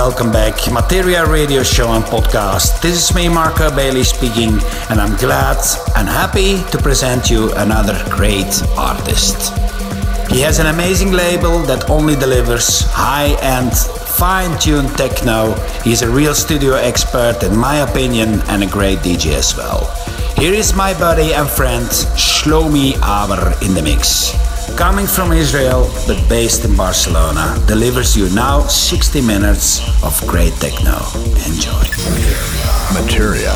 Welcome back. Materia Radio Show and Podcast. This is me, Marco Bailey, speaking, and I'm glad and happy to present you another great artist. He has an amazing label that only delivers high end, fine tuned techno. He's a real studio expert, in my opinion, and a great DJ as well. Here is my buddy and friend Shlomi Aber in the mix. Coming from Israel but based in Barcelona, delivers you now 60 minutes of great techno. Enjoy. Materia.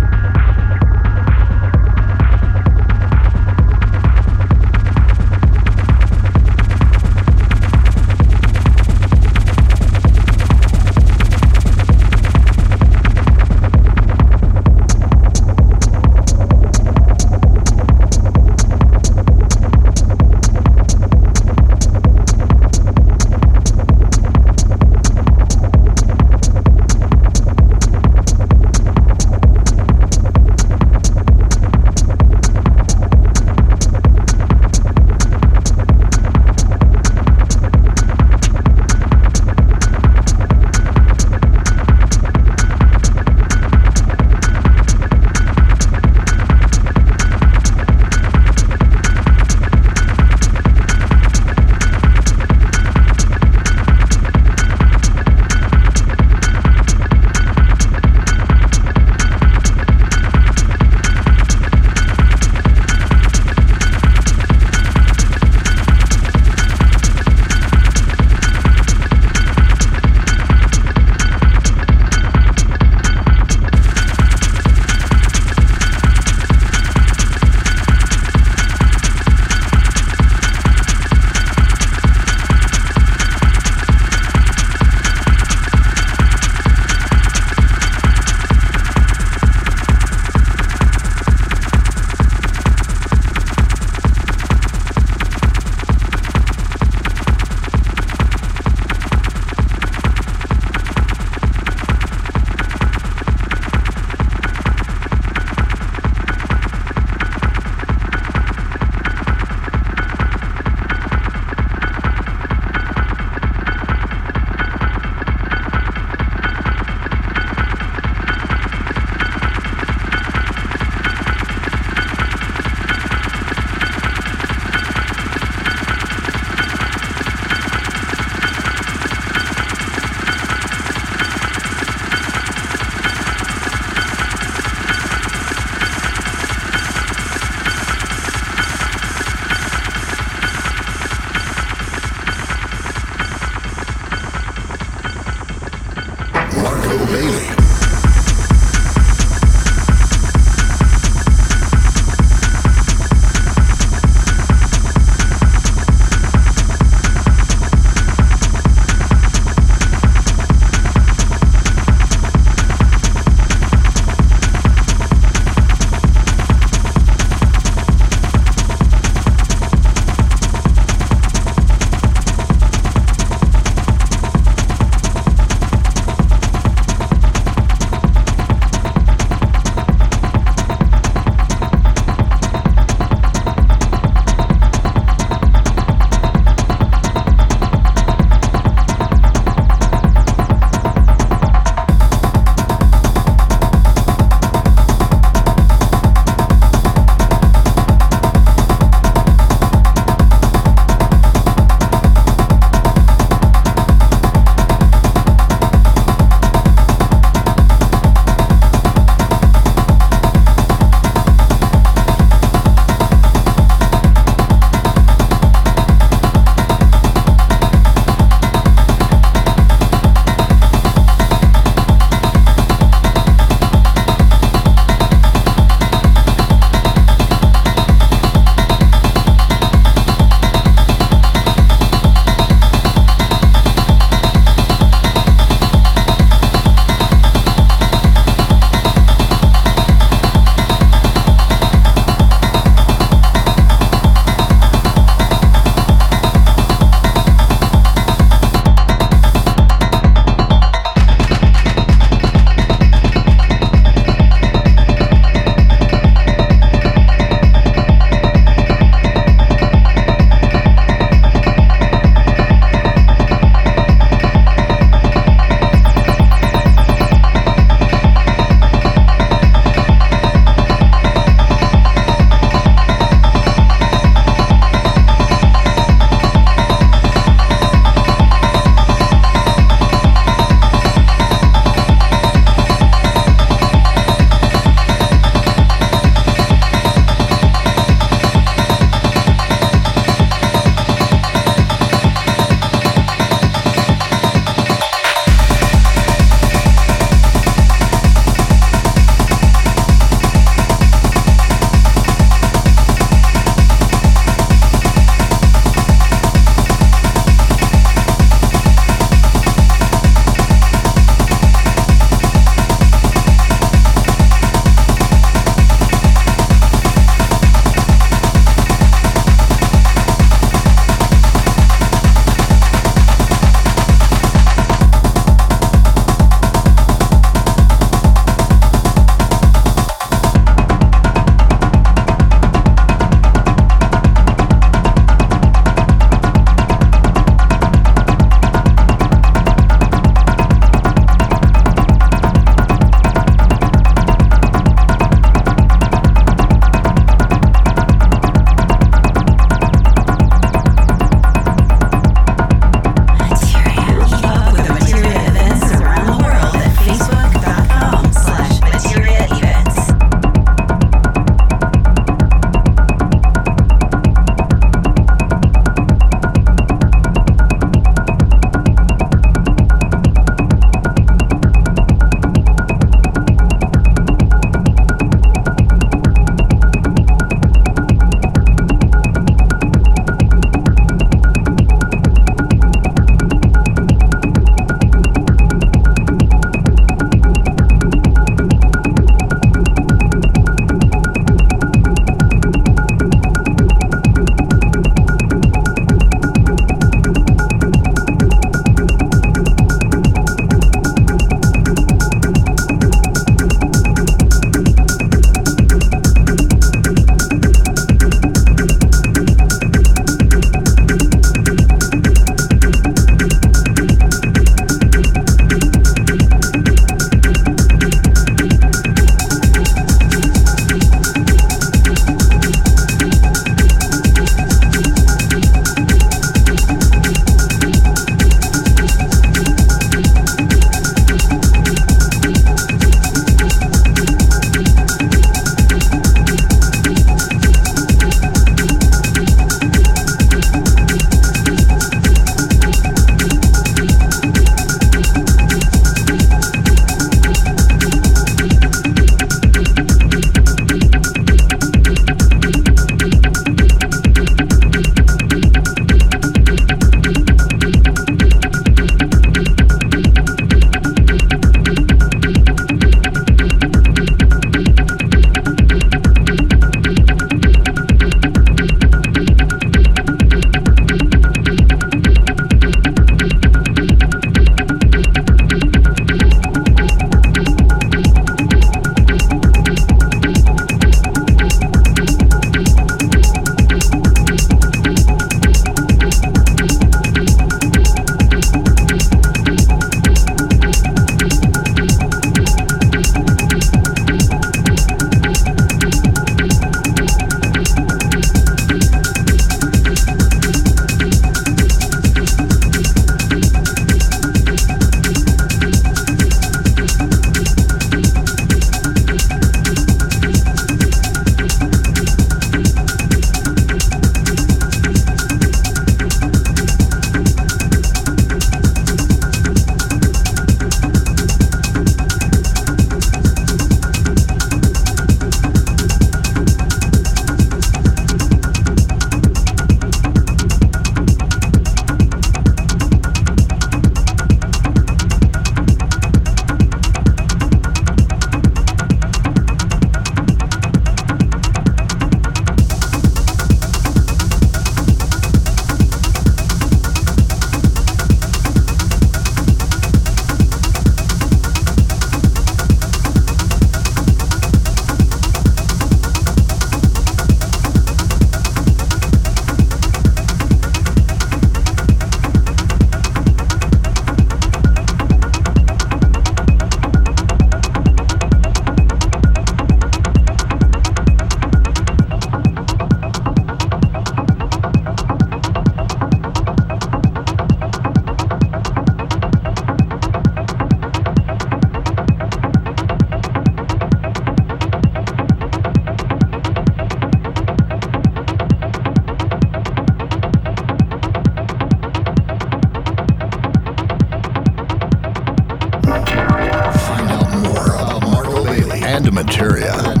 Materia.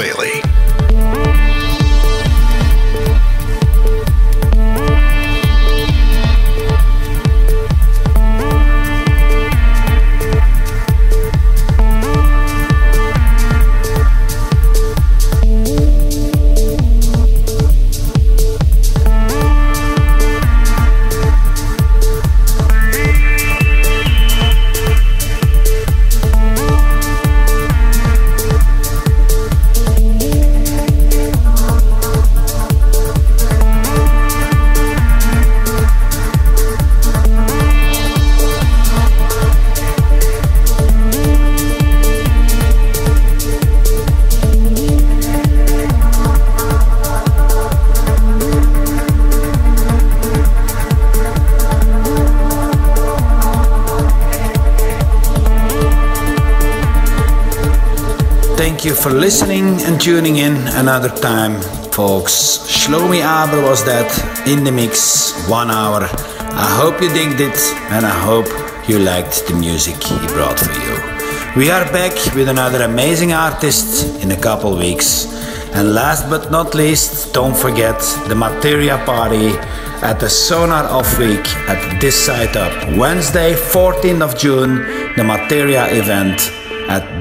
For listening and tuning in another time, folks. Shlomi Aber was that in the mix, one hour. I hope you digged it and I hope you liked the music he brought for you. We are back with another amazing artist in a couple weeks. And last but not least, don't forget the Materia party at the Sonar Off Week at this site up. Wednesday, 14th of June, the Materia event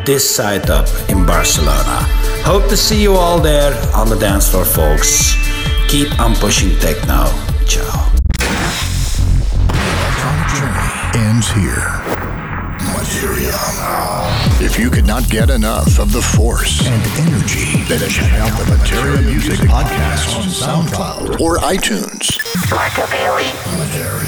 this site up in Barcelona. Hope to see you all there on the dance floor, folks. Keep on pushing techno. Ciao. Our journey ends here. Materia. If you could not get enough of the force and energy, then check out the Materia Music Podcast on SoundCloud or iTunes. Marco Bailey. Materia.